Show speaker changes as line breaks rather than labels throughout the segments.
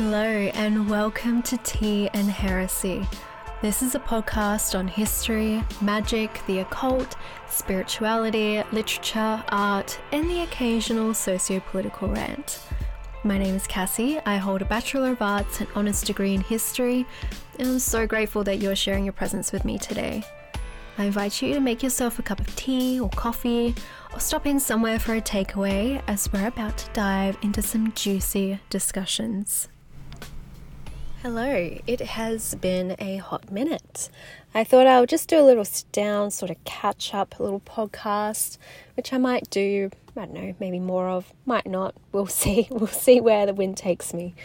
Hello, and welcome to Tea and Heresy. This is a podcast on history, magic, the occult, spirituality, literature, art, and the occasional socio political rant. My name is Cassie. I hold a Bachelor of Arts and Honours degree in history, and I'm so grateful that you're sharing your presence with me today. I invite you to make yourself a cup of tea or coffee, or stop in somewhere for a takeaway as we're about to dive into some juicy discussions. Hello, it has been a hot minute. I thought I would just do a little sit down, sort of catch up, a little podcast, which I might do, I don't know, maybe more of, might not. We'll see. We'll see where the wind takes me.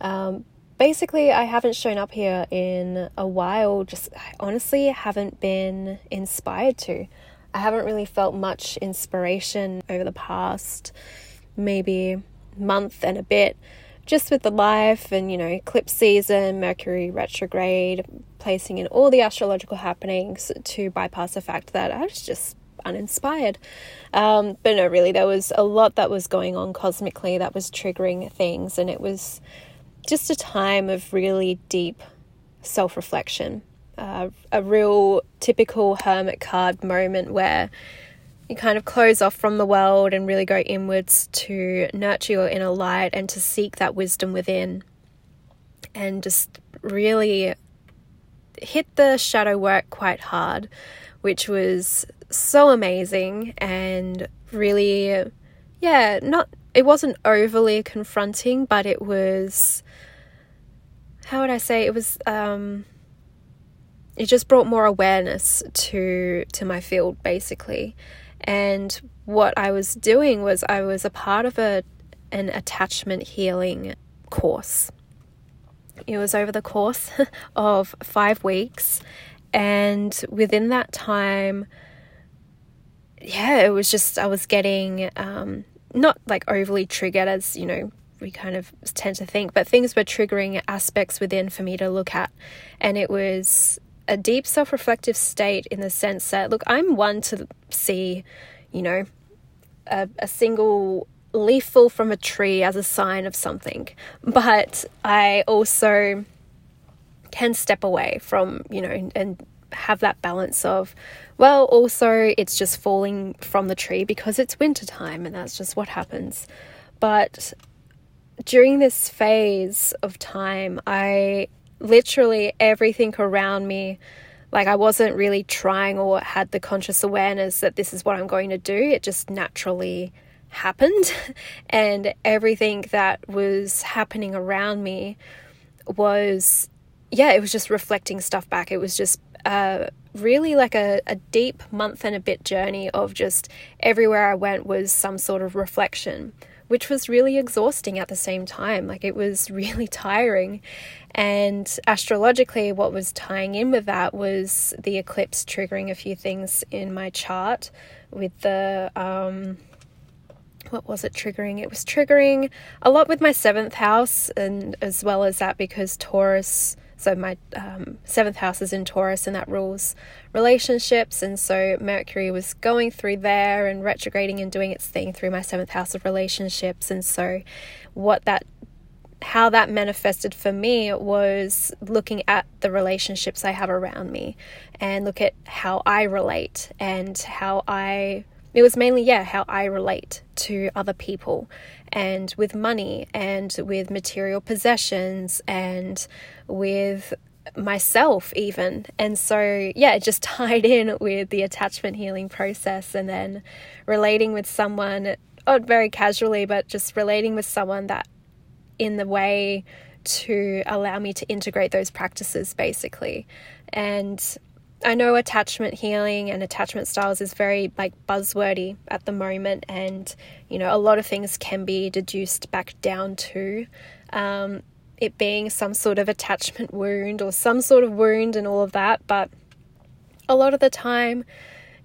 Um, basically, I haven't shown up here in a while, just I honestly haven't been inspired to. I haven't really felt much inspiration over the past maybe month and a bit just with the life and, you know, eclipse season, Mercury retrograde, placing in all the astrological happenings to bypass the fact that I was just uninspired. Um, but no, really, there was a lot that was going on cosmically that was triggering things, and it was just a time of really deep self reflection. Uh, a real typical hermit card moment where you kind of close off from the world and really go inwards to nurture your inner light and to seek that wisdom within. And just really hit the shadow work quite hard, which was so amazing and really, yeah, not, it wasn't overly confronting, but it was, how would I say, it was, um, it just brought more awareness to to my field basically and what I was doing was I was a part of a an attachment healing course. It was over the course of 5 weeks and within that time yeah, it was just I was getting um, not like overly triggered as, you know, we kind of tend to think, but things were triggering aspects within for me to look at. And it was a deep self reflective state in the sense that, look, I'm one to see, you know, a, a single leaf fall from a tree as a sign of something, but I also can step away from, you know, and have that balance of, well, also it's just falling from the tree because it's winter time and that's just what happens. But during this phase of time, I literally everything around me like I wasn't really trying or had the conscious awareness that this is what I'm going to do. It just naturally happened. and everything that was happening around me was, yeah, it was just reflecting stuff back. It was just uh, really like a, a deep month and a bit journey of just everywhere I went was some sort of reflection which was really exhausting at the same time. Like it was really tiring. And astrologically, what was tying in with that was the eclipse triggering a few things in my chart with the. Um, what was it triggering? It was triggering a lot with my seventh house, and as well as that, because Taurus so my um, seventh house is in Taurus, and that rules relationships. And so Mercury was going through there and retrograding and doing its thing through my seventh house of relationships. And so, what that how that manifested for me was looking at the relationships I have around me and look at how I relate and how I it was mainly yeah how I relate to other people and with money and with material possessions and with myself even. And so yeah it just tied in with the attachment healing process and then relating with someone not very casually but just relating with someone that in the way to allow me to integrate those practices basically. And I know attachment healing and attachment styles is very like buzzwordy at the moment, and you know, a lot of things can be deduced back down to um, it being some sort of attachment wound or some sort of wound and all of that. But a lot of the time,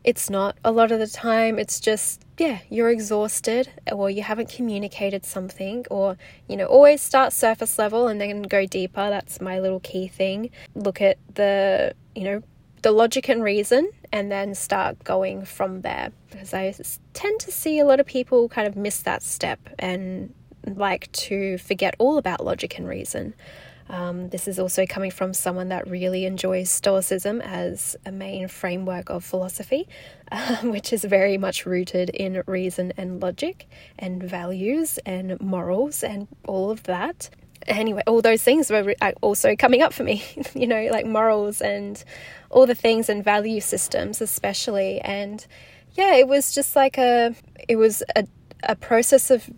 it's not. A lot of the time, it's just, yeah, you're exhausted or you haven't communicated something, or, you know, always start surface level and then go deeper. That's my little key thing. Look at the, you know, the logic and reason and then start going from there because I tend to see a lot of people kind of miss that step and like to forget all about logic and reason. Um, this is also coming from someone that really enjoys Stoicism as a main framework of philosophy, uh, which is very much rooted in reason and logic and values and morals and all of that. Anyway, all those things were uh, also coming up for me, you know, like morals and all the things and value systems, especially. And yeah, it was just like a, it was a, a process of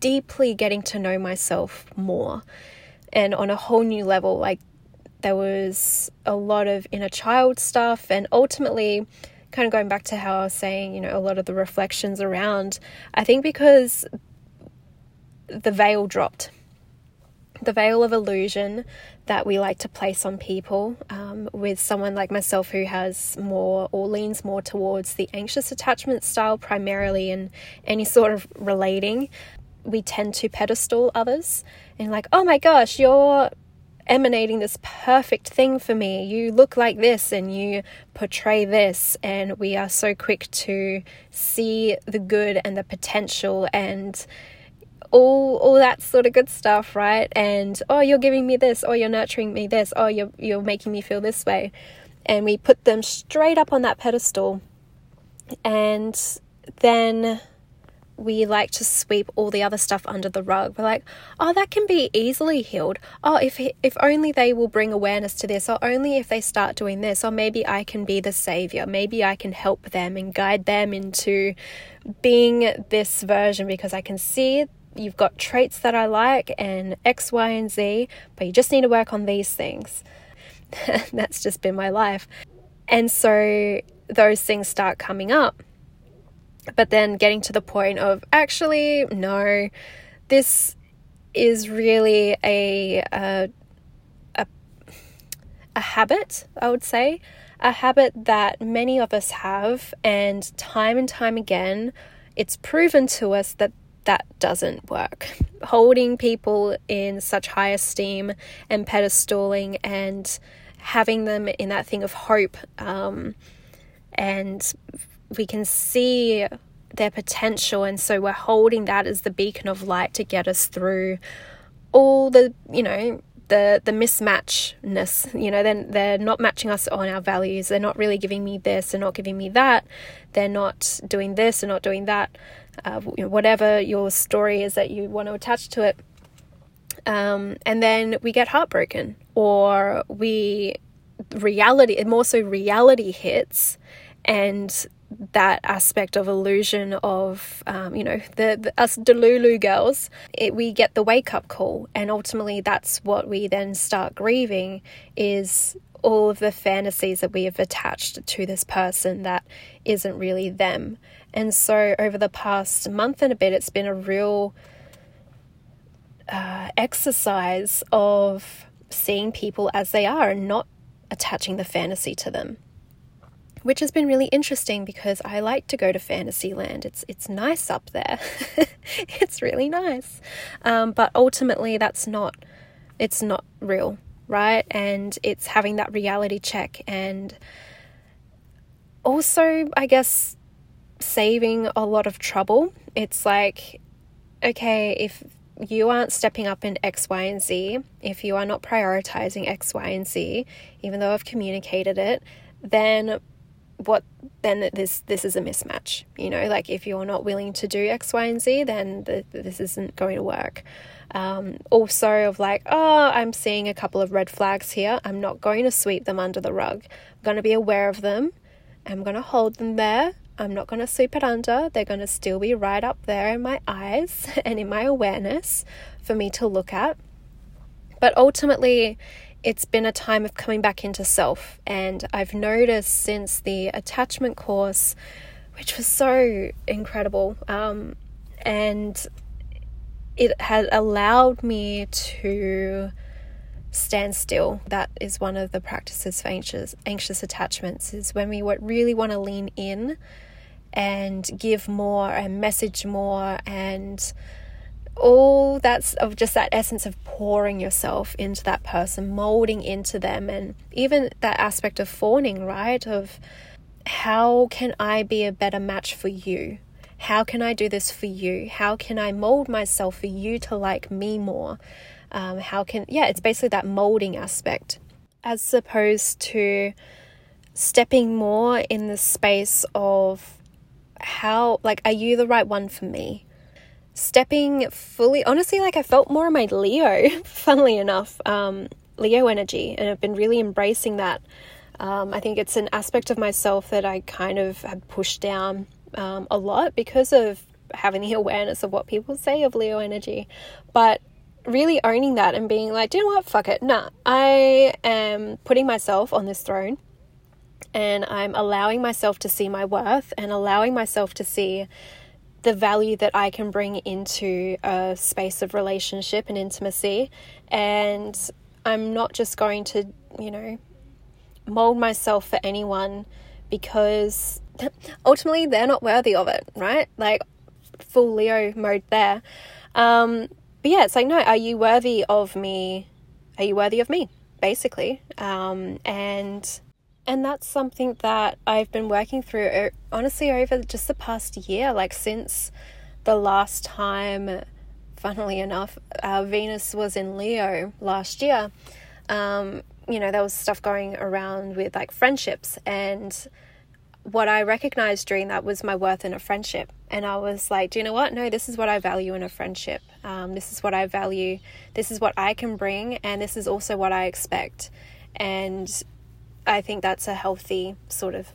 deeply getting to know myself more and on a whole new level. Like there was a lot of inner child stuff, and ultimately, kind of going back to how I was saying, you know, a lot of the reflections around, I think because the veil dropped. The veil of illusion that we like to place on people um, with someone like myself who has more or leans more towards the anxious attachment style primarily in any sort of relating we tend to pedestal others and like, oh my gosh, you're emanating this perfect thing for me. You look like this and you portray this. And we are so quick to see the good and the potential and all all that sort of good stuff, right? And oh, you're giving me this, oh, you're nurturing me this, oh, you're you're making me feel this way. And we put them straight up on that pedestal. And then we like to sweep all the other stuff under the rug. We're like, oh, that can be easily healed. Oh, if if only they will bring awareness to this, or only if they start doing this, or maybe I can be the savior. Maybe I can help them and guide them into being this version because I can see you've got traits that I like and X, Y, and Z, but you just need to work on these things. That's just been my life. And so those things start coming up but then getting to the point of actually, no, this is really a, a, a, a habit, I would say, a habit that many of us have, and time and time again, it's proven to us that that doesn't work. Holding people in such high esteem and pedestaling and having them in that thing of hope um, and we can see their potential and so we're holding that as the beacon of light to get us through all the you know the the mismatchness. You know then they're, they're not matching us on our values. They're not really giving me this. They're not giving me that. They're not doing this. They're not doing that uh, whatever your story is that you want to attach to it. Um, and then we get heartbroken or we reality it more so reality hits and that aspect of illusion of um, you know the, the, us delulu girls it, we get the wake up call and ultimately that's what we then start grieving is all of the fantasies that we have attached to this person that isn't really them and so over the past month and a bit it's been a real uh, exercise of seeing people as they are and not attaching the fantasy to them which has been really interesting because I like to go to Fantasyland. It's it's nice up there. it's really nice, um, but ultimately that's not it's not real, right? And it's having that reality check and also, I guess, saving a lot of trouble. It's like, okay, if you aren't stepping up in X, Y, and Z, if you are not prioritizing X, Y, and Z, even though I've communicated it, then what then this this is a mismatch you know? Like if you're not willing to do x y and z then the, this isn't going to work. Um, also of like oh i'm seeing a couple of red flags here. I'm not going to sweep them under the rug. I'm going to be aware of them. I'm going to hold them there i'm not going to sweep it under they're going to still be right up there in my eyes and in my awareness for me to look at but ultimately it's been a time of coming back into self. And I've noticed since the attachment course, which was so incredible, um, and it had allowed me to stand still. That is one of the practices for anxious, anxious attachments, is when we really want to lean in and give more and message more and all that's of just that essence of pouring yourself into that person, molding into them, and even that aspect of fawning, right? Of how can I be a better match for you? how can I do this for you? How can I mold myself for you to like me more? Um, how can, yeah, it's basically that molding aspect as opposed to stepping more in the space of how, like, are you the right one for me? Stepping fully, honestly, like I felt more of my Leo, funnily enough, um, Leo energy, and I've been really embracing that. Um, I think it's an aspect of myself that I kind of had pushed down um, a lot because of having the awareness of what people say of Leo energy. But really owning that and being like, do you know what? Fuck it. Nah, I am putting myself on this throne and I'm allowing myself to see my worth and allowing myself to see the value that I can bring into a space of relationship and intimacy. And I'm not just going to, you know, mold myself for anyone because ultimately they're not worthy of it, right? Like full Leo mode there. Um, but yeah, it's like, no, are you worthy of me? Are you worthy of me? Basically. Um, and and that's something that I've been working through uh, honestly over just the past year, like since the last time, funnily enough, uh, Venus was in Leo last year. Um, you know, there was stuff going around with like friendships and what I recognized during that was my worth in a friendship. And I was like, do you know what? No, this is what I value in a friendship. Um, this is what I value. This is what I can bring. And this is also what I expect. And I think that's a healthy sort of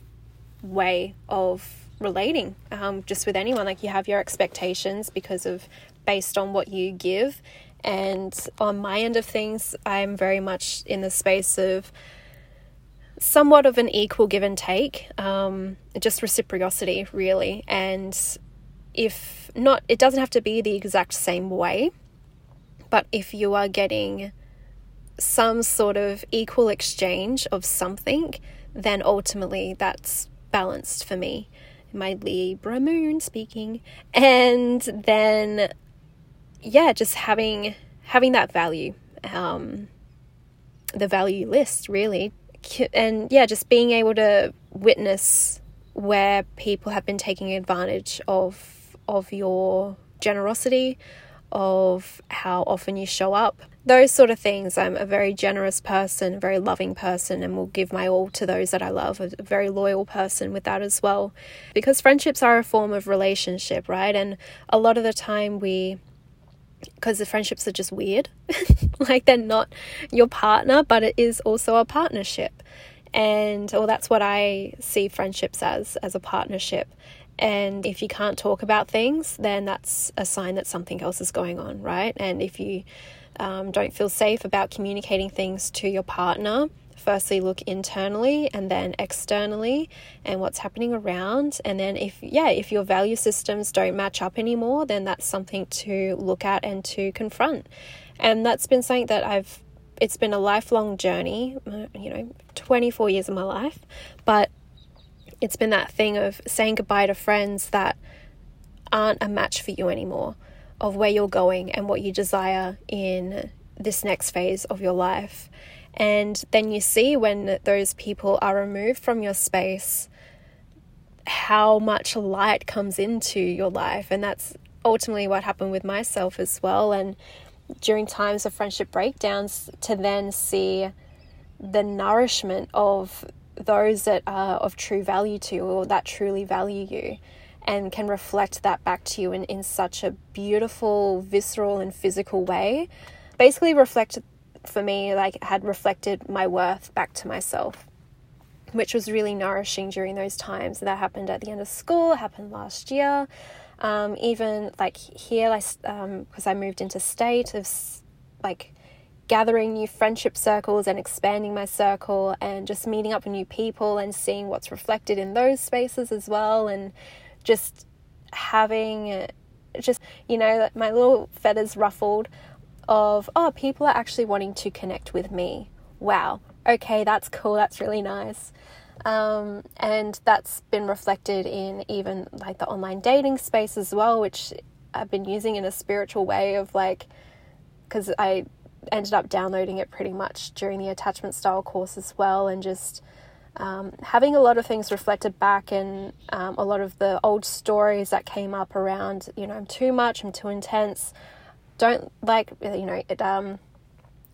way of relating um, just with anyone. Like you have your expectations because of based on what you give. And on my end of things, I'm very much in the space of somewhat of an equal give and take, um, just reciprocity, really. And if not, it doesn't have to be the exact same way, but if you are getting some sort of equal exchange of something, then ultimately that's balanced for me. My Libra moon speaking. And then yeah, just having having that value. Um the value list really and yeah, just being able to witness where people have been taking advantage of of your generosity, of how often you show up, those sort of things. I'm a very generous person, a very loving person, and will give my all to those that I love. A very loyal person with that as well, because friendships are a form of relationship, right? And a lot of the time we because the friendships are just weird. like they're not your partner, but it is also a partnership. And well that's what I see friendships as as a partnership. And if you can't talk about things, then that's a sign that something else is going on, right? And if you um, don't feel safe about communicating things to your partner, firstly look internally and then externally and what's happening around. And then if yeah if your value systems don't match up anymore then that's something to look at and to confront. And that's been something that I've it's been a lifelong journey you know 24 years of my life. But it's been that thing of saying goodbye to friends that aren't a match for you anymore of where you're going and what you desire in this next phase of your life and then you see when those people are removed from your space how much light comes into your life. And that's ultimately what happened with myself as well. And during times of friendship breakdowns, to then see the nourishment of those that are of true value to you or that truly value you and can reflect that back to you in, in such a beautiful, visceral, and physical way. Basically, reflect for me like had reflected my worth back to myself which was really nourishing during those times that happened at the end of school happened last year um, even like here because um, i moved into state of like gathering new friendship circles and expanding my circle and just meeting up with new people and seeing what's reflected in those spaces as well and just having just you know my little feathers ruffled of, oh, people are actually wanting to connect with me. Wow. Okay, that's cool. That's really nice. Um, and that's been reflected in even like the online dating space as well, which I've been using in a spiritual way of like, because I ended up downloading it pretty much during the attachment style course as well, and just um, having a lot of things reflected back and um, a lot of the old stories that came up around, you know, I'm too much, I'm too intense. Don't like, you know, it, um,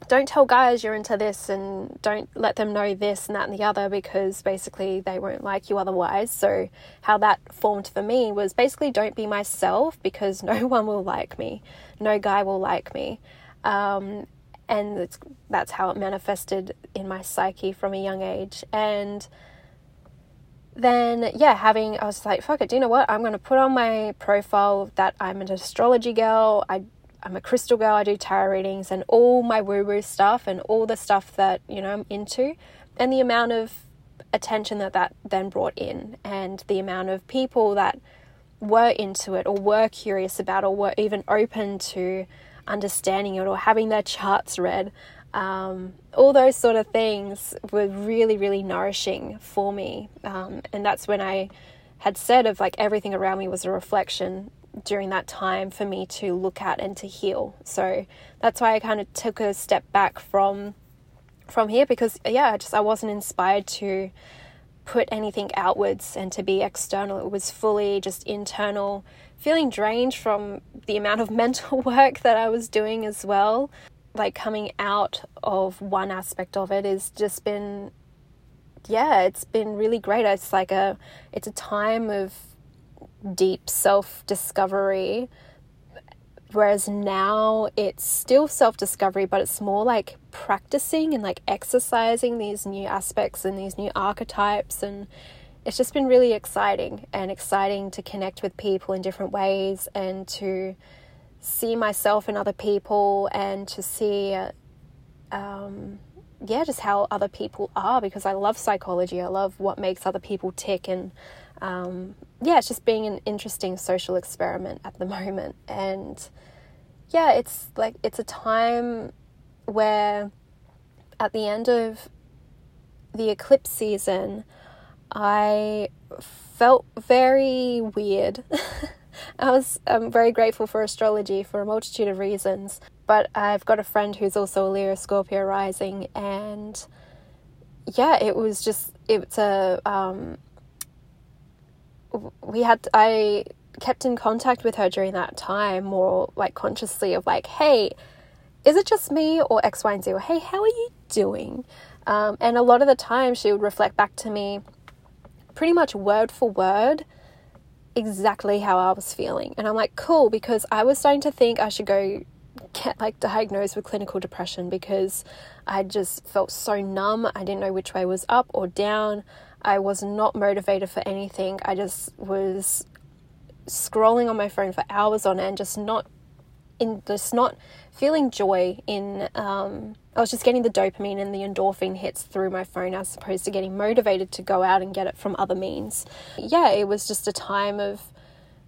don't tell guys you're into this and don't let them know this and that and the other because basically they won't like you otherwise. So, how that formed for me was basically don't be myself because no one will like me, no guy will like me. Um, and that's how it manifested in my psyche from a young age. And then, yeah, having, I was like, fuck it, do you know what? I'm going to put on my profile that I'm an astrology girl. I I'm a crystal girl, I do tarot readings and all my woo woo stuff and all the stuff that, you know, I'm into, and the amount of attention that that then brought in, and the amount of people that were into it or were curious about or were even open to understanding it or having their charts read. Um, all those sort of things were really, really nourishing for me. Um, and that's when I had said of like everything around me was a reflection during that time for me to look at and to heal. So that's why I kind of took a step back from from here because yeah, I just I wasn't inspired to put anything outwards and to be external. It was fully just internal, feeling drained from the amount of mental work that I was doing as well. Like coming out of one aspect of it has just been yeah, it's been really great. It's like a it's a time of deep self discovery. Whereas now it's still self discovery, but it's more like practicing and like exercising these new aspects and these new archetypes. And it's just been really exciting and exciting to connect with people in different ways and to see myself in other people and to see, um, yeah, just how other people are because I love psychology. I love what makes other people tick and um, yeah, it's just being an interesting social experiment at the moment. And yeah, it's like it's a time where at the end of the eclipse season, I felt very weird. I was um, very grateful for astrology for a multitude of reasons, but I've got a friend who's also a Leo Scorpio rising, and yeah, it was just it's a um, we had I kept in contact with her during that time more like consciously of like hey is it just me or x y and z or hey how are you doing um, and a lot of the time she would reflect back to me pretty much word for word exactly how i was feeling. And i'm like cool because i was starting to think i should go get like diagnosed with clinical depression because i just felt so numb. I didn't know which way was up or down. I was not motivated for anything. I just was scrolling on my phone for hours on end, just not in just not feeling joy in um, I was just getting the dopamine and the endorphin hits through my phone as opposed to getting motivated to go out and get it from other means. Yeah, it was just a time of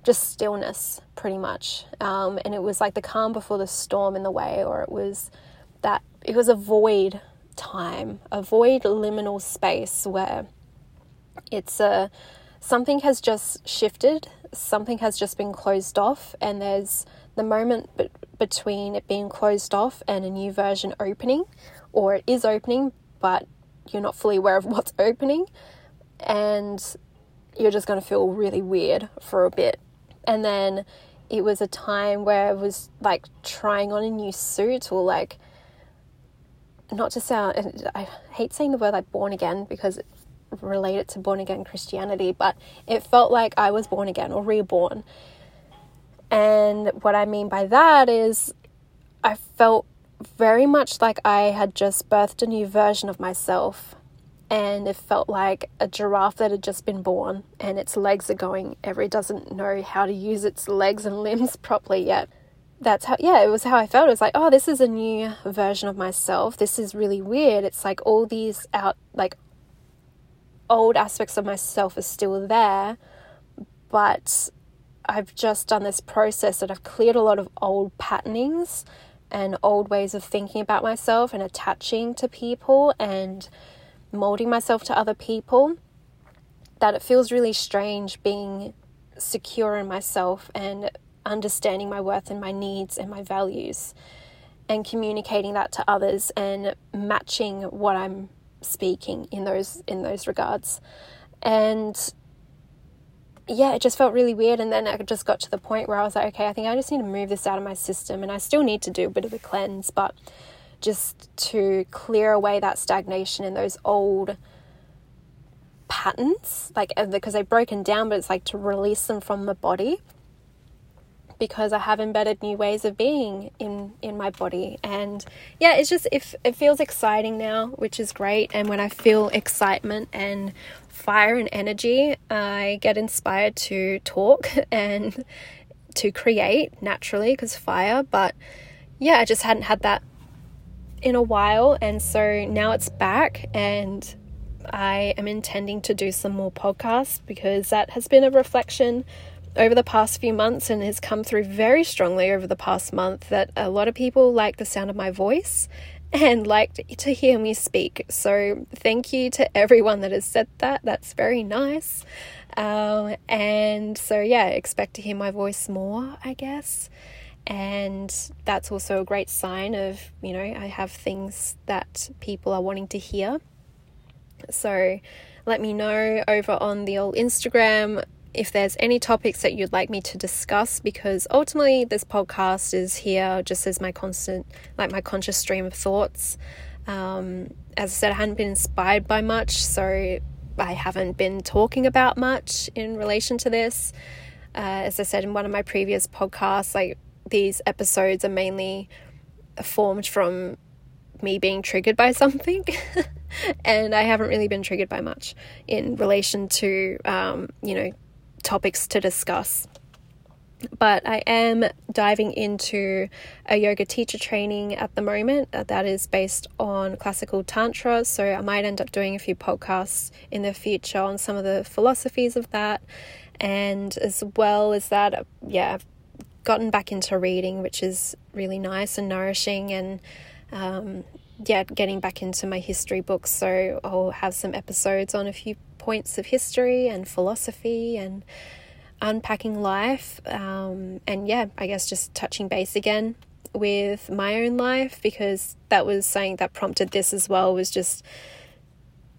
just stillness, pretty much. Um, and it was like the calm before the storm in the way, or it was that it was a void time, a void liminal space where it's a something has just shifted, something has just been closed off, and there's the moment be- between it being closed off and a new version opening, or it is opening, but you're not fully aware of what's opening, and you're just going to feel really weird for a bit. And then it was a time where I was like trying on a new suit or like not to sound I hate saying the word like born again because relate related to born again Christianity, but it felt like I was born again or reborn. And what I mean by that is I felt very much like I had just birthed a new version of myself. And it felt like a giraffe that had just been born and its legs are going every doesn't know how to use its legs and limbs properly yet. That's how, yeah, it was how I felt. It was like, oh, this is a new version of myself. This is really weird. It's like all these out, like old aspects of myself are still there, but I've just done this process that I've cleared a lot of old patternings and old ways of thinking about myself and attaching to people and molding myself to other people that it feels really strange being secure in myself and understanding my worth and my needs and my values and communicating that to others and matching what I'm speaking in those in those regards. And yeah, it just felt really weird. And then I just got to the point where I was like, okay, I think I just need to move this out of my system. And I still need to do a bit of a cleanse, but just to clear away that stagnation and those old patterns, like because they've broken down, but it's like to release them from the body because I have embedded new ways of being in in my body and yeah it's just if it, it feels exciting now which is great and when I feel excitement and fire and energy I get inspired to talk and to create naturally because fire but yeah I just hadn't had that in a while and so now it's back and I am intending to do some more podcasts because that has been a reflection over the past few months and has come through very strongly over the past month that a lot of people like the sound of my voice and like to hear me speak. So, thank you to everyone that has said that. That's very nice. Um, and so, yeah, expect to hear my voice more, I guess. And that's also a great sign of, you know, I have things that people are wanting to hear. So, let me know over on the old Instagram if there's any topics that you'd like me to discuss because ultimately this podcast is here just as my constant like my conscious stream of thoughts. Um, as i said i hadn't been inspired by much so i haven't been talking about much in relation to this. Uh, as i said in one of my previous podcasts like these episodes are mainly formed from me being triggered by something and i haven't really been triggered by much in relation to um, you know topics to discuss. But I am diving into a yoga teacher training at the moment uh, that is based on classical Tantra. So I might end up doing a few podcasts in the future on some of the philosophies of that. And as well as that, uh, yeah, I've gotten back into reading, which is really nice and nourishing. And um, yeah, getting back into my history books. So I'll have some episodes on a few points of history and philosophy and unpacking life. Um, and yeah, I guess just touching base again with my own life because that was something that prompted this as well was just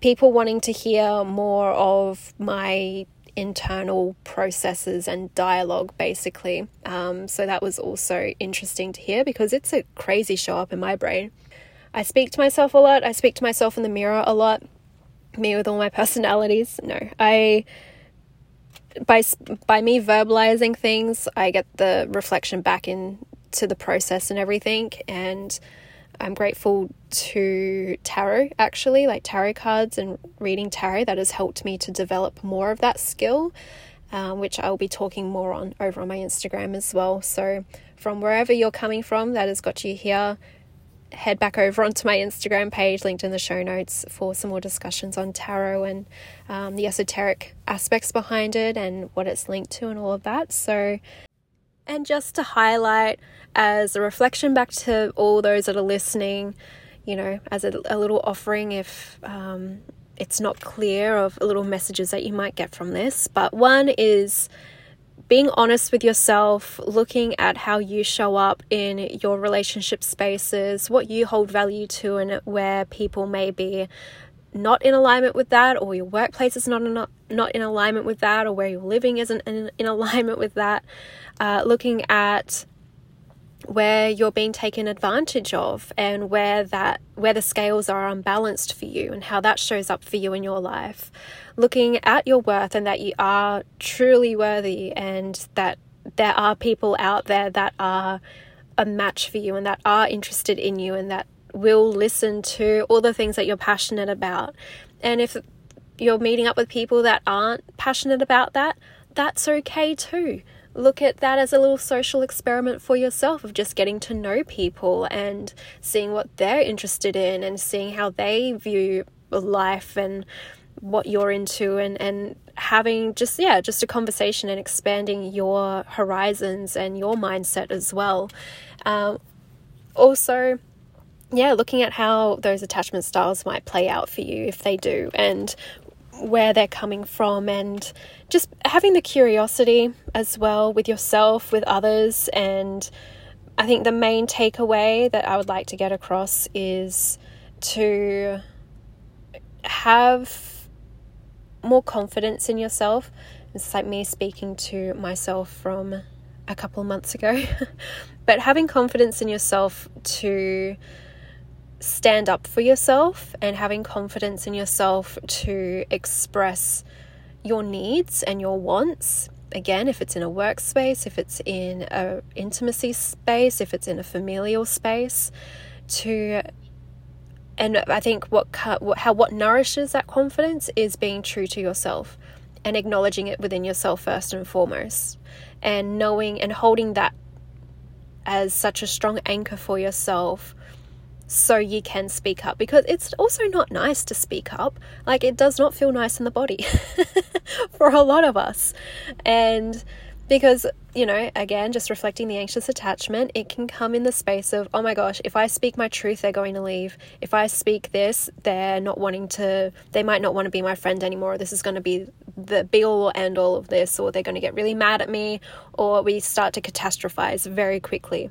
people wanting to hear more of my internal processes and dialogue basically. Um, so that was also interesting to hear because it's a crazy show up in my brain. I speak to myself a lot. I speak to myself in the mirror a lot me with all my personalities. No, I by by me verbalizing things, I get the reflection back into the process and everything and I'm grateful to tarot actually, like tarot cards and reading tarot that has helped me to develop more of that skill, um, which I'll be talking more on over on my Instagram as well. So, from wherever you're coming from, that has got you here, head back over onto my Instagram page, linked in the show notes, for some more discussions on tarot and um, the esoteric aspects behind it and what it's linked to and all of that. So, and just to highlight as a reflection back to all those that are listening, you know, as a, a little offering if um, it's not clear of little messages that you might get from this. But one is being honest with yourself, looking at how you show up in your relationship spaces, what you hold value to, and where people may be not in alignment with that, or your workplace is not in, not in alignment with that, or where you're living isn't in, in alignment with that. Uh, looking at where you're being taken advantage of and where that where the scales are unbalanced for you and how that shows up for you in your life. Looking at your worth and that you are truly worthy and that there are people out there that are a match for you and that are interested in you and that will listen to all the things that you're passionate about. And if you're meeting up with people that aren't passionate about that that's okay too look at that as a little social experiment for yourself of just getting to know people and seeing what they're interested in and seeing how they view life and what you're into and and having just yeah just a conversation and expanding your horizons and your mindset as well. Um, also yeah looking at how those attachment styles might play out for you if they do and where they're coming from and just having the curiosity as well with yourself, with others. And I think the main takeaway that I would like to get across is to have more confidence in yourself. It's like me speaking to myself from a couple months ago. but having confidence in yourself to stand up for yourself and having confidence in yourself to express your needs and your wants. Again if it's in a workspace if it's in a intimacy space if it's in a familial space to and i think what how what nourishes that confidence is being true to yourself and acknowledging it within yourself first and foremost. And knowing and holding that as such a strong anchor for yourself so you can speak up because it's also not nice to speak up. Like, it does not feel nice in the body for a lot of us. And because, you know, again, just reflecting the anxious attachment, it can come in the space of, oh my gosh, if I speak my truth, they're going to leave. If I speak this, they're not wanting to, they might not want to be my friend anymore. This is going to be the be all or end all of this, or they're going to get really mad at me, or we start to catastrophize very quickly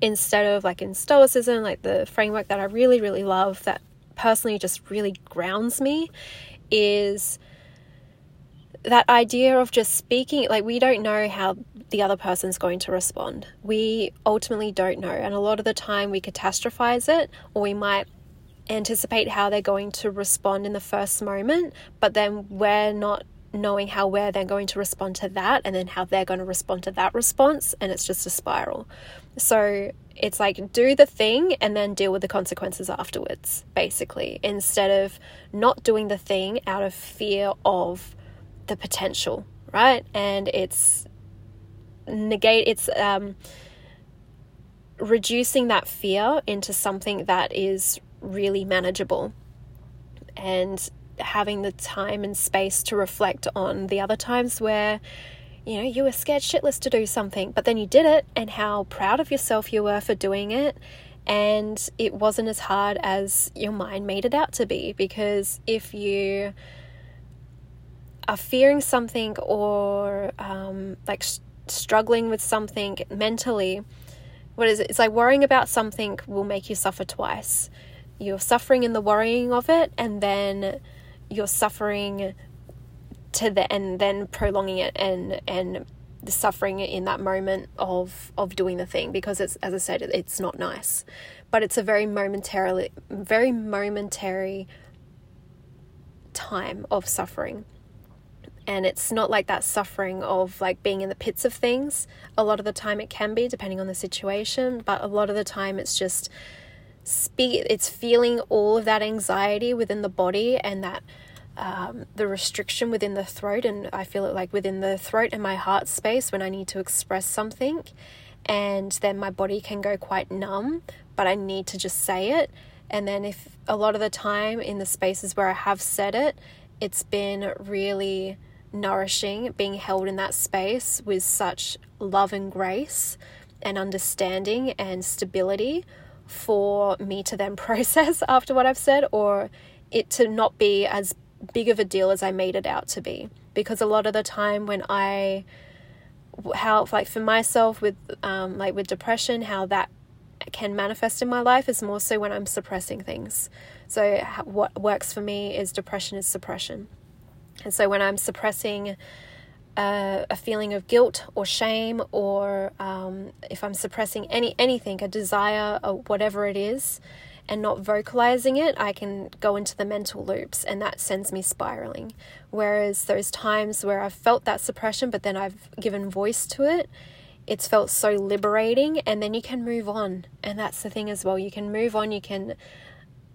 instead of like in Stoicism, like the framework that I really, really love that personally just really grounds me is that idea of just speaking like we don't know how the other person's going to respond. We ultimately don't know. And a lot of the time we catastrophize it or we might anticipate how they're going to respond in the first moment, but then we're not knowing how we're then going to respond to that and then how they're going to respond to that response and it's just a spiral. So it's like do the thing and then deal with the consequences afterwards, basically, instead of not doing the thing out of fear of the potential, right? And it's negate, it's um, reducing that fear into something that is really manageable and having the time and space to reflect on the other times where you know, you were scared shitless to do something, but then you did it and how proud of yourself you were for doing it. And it wasn't as hard as your mind made it out to be. Because if you are fearing something or um, like struggling with something mentally, what is it? It's like worrying about something will make you suffer twice. You're suffering in the worrying of it, and then you're suffering to the and then prolonging it and and the suffering in that moment of of doing the thing. Because it's as I said it's not nice. But it's a very momentarily very momentary time of suffering. And it's not like that suffering of like being in the pits of things. A lot of the time it can be depending on the situation. But a lot of the time it's just speak it's feeling all of that anxiety within the body and that um, the restriction within the throat, and I feel it like within the throat and my heart space when I need to express something, and then my body can go quite numb, but I need to just say it. And then, if a lot of the time in the spaces where I have said it, it's been really nourishing being held in that space with such love and grace and understanding and stability for me to then process after what I've said or it to not be as big of a deal as I made it out to be. Because a lot of the time when I, how, like for myself with, um, like with depression, how that can manifest in my life is more so when I'm suppressing things. So, what works for me is depression is suppression. And so, when I'm suppressing a feeling of guilt or shame, or um, if I'm suppressing any anything, a desire, or whatever it is, and not vocalizing it, I can go into the mental loops and that sends me spiraling. Whereas those times where I've felt that suppression, but then I've given voice to it, it's felt so liberating and then you can move on. And that's the thing as well. You can move on, you can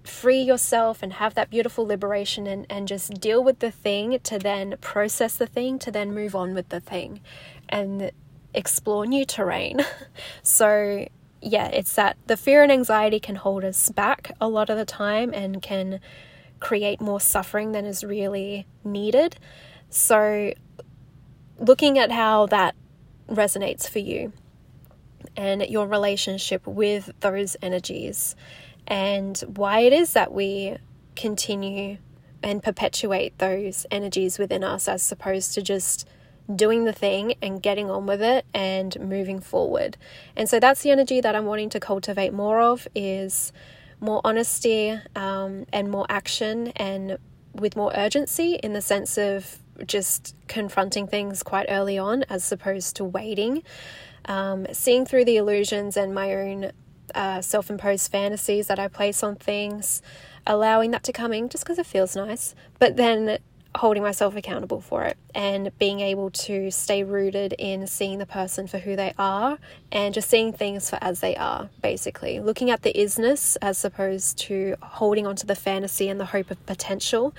free yourself and have that beautiful liberation and, and just deal with the thing to then process the thing to then move on with the thing and explore new terrain. so yeah, it's that the fear and anxiety can hold us back a lot of the time and can create more suffering than is really needed. So, looking at how that resonates for you and your relationship with those energies and why it is that we continue and perpetuate those energies within us as opposed to just doing the thing and getting on with it and moving forward. And so that's the energy that I'm wanting to cultivate more of is more honesty um, and more action and with more urgency in the sense of just confronting things quite early on as opposed to waiting. Um, seeing through the illusions and my own uh, self imposed fantasies that I place on things, allowing that to come in just because it feels nice, but then holding myself accountable for it and being able to stay rooted in seeing the person for who they are and just seeing things for as they are, basically. Looking at the isness as opposed to holding onto the fantasy and the hope of potential.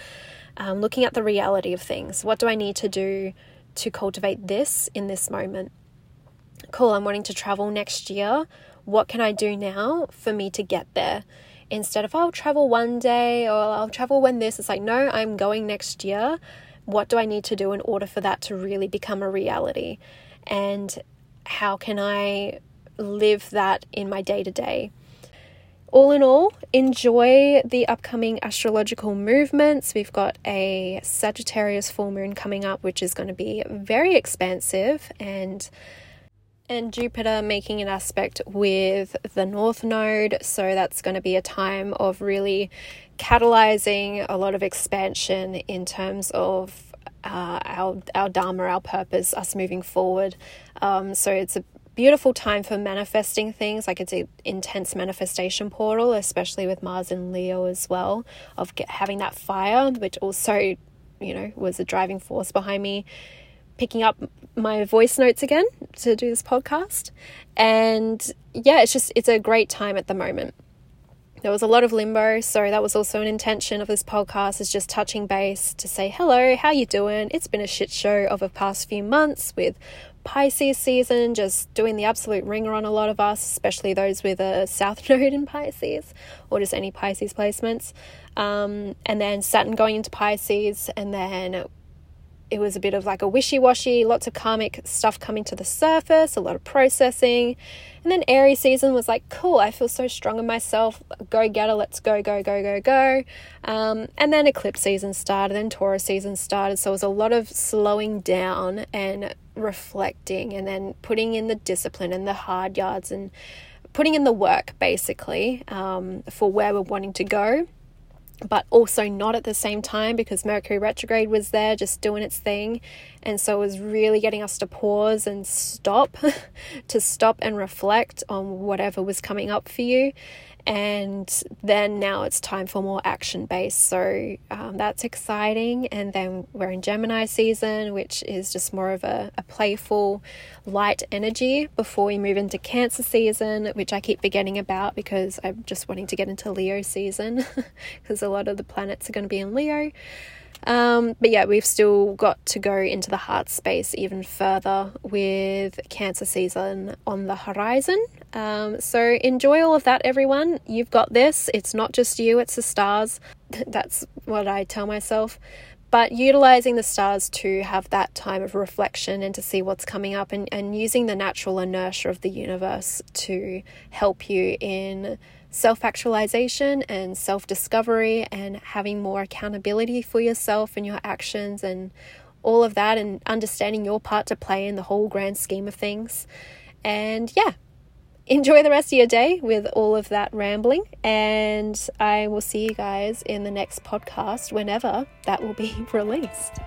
Um, looking at the reality of things. What do I need to do to cultivate this in this moment? Cool, I'm wanting to travel next year. What can I do now for me to get there? instead of oh, I'll travel one day or I'll travel when this, it's like, no, I'm going next year. What do I need to do in order for that to really become a reality? And how can I live that in my day to day? All in all, enjoy the upcoming astrological movements. We've got a Sagittarius full moon coming up, which is going to be very expansive and and Jupiter making an aspect with the North Node. So that's going to be a time of really catalyzing a lot of expansion in terms of uh, our, our Dharma, our purpose, us moving forward. Um, so it's a beautiful time for manifesting things like it's an intense manifestation portal especially with mars and leo as well of get, having that fire which also you know was a driving force behind me picking up my voice notes again to do this podcast. And yeah, it's just, it's a great time at the moment. There was a lot of limbo, so that was also an intention of this podcast is just touching base to say hello, how you doing? It's been a shit show the past few months with Pisces season just doing the absolute wringer on a lot of us, especially those with a South Node in Pisces or just any Pisces placements. Um, and then Saturn going into Pisces, and then it was a bit of like a wishy washy, lots of karmic stuff coming to the surface, a lot of processing. And then Aries season was like, cool, I feel so strong in myself. Go get it, let's go, go, go, go, go. Um, and then eclipse season started, then Taurus season started. So it was a lot of slowing down and reflecting and then putting in the discipline and the hard yards and putting in the work basically um, for where we're wanting to go but also not at the same time because Mercury retrograde was there just doing its thing. And so it was really getting us to pause and stop, to stop and reflect on whatever was coming up for you and then now it's time for more action based. So um, that's exciting. And then we're in gemini season which is just more of a, a playful light energy before we move into cancer season which i keep forgetting about because i'm just wanting to get into leo season because a lot of the planets are going to be in leo um, but yeah, we've still got to go into the heart space even further with Cancer season on the horizon. Um, so enjoy all of that, everyone. You've got this. It's not just you, it's the stars. That's what I tell myself. But utilizing the stars to have that time of reflection and to see what's coming up, and, and using the natural inertia of the universe to help you in self actualization and self discovery and having more accountability for yourself and your actions and all of that and understanding your part to play in the whole grand scheme of things. And yeah, enjoy the rest of your day with all of that rambling. And I will see you guys in the next podcast whenever that will be released.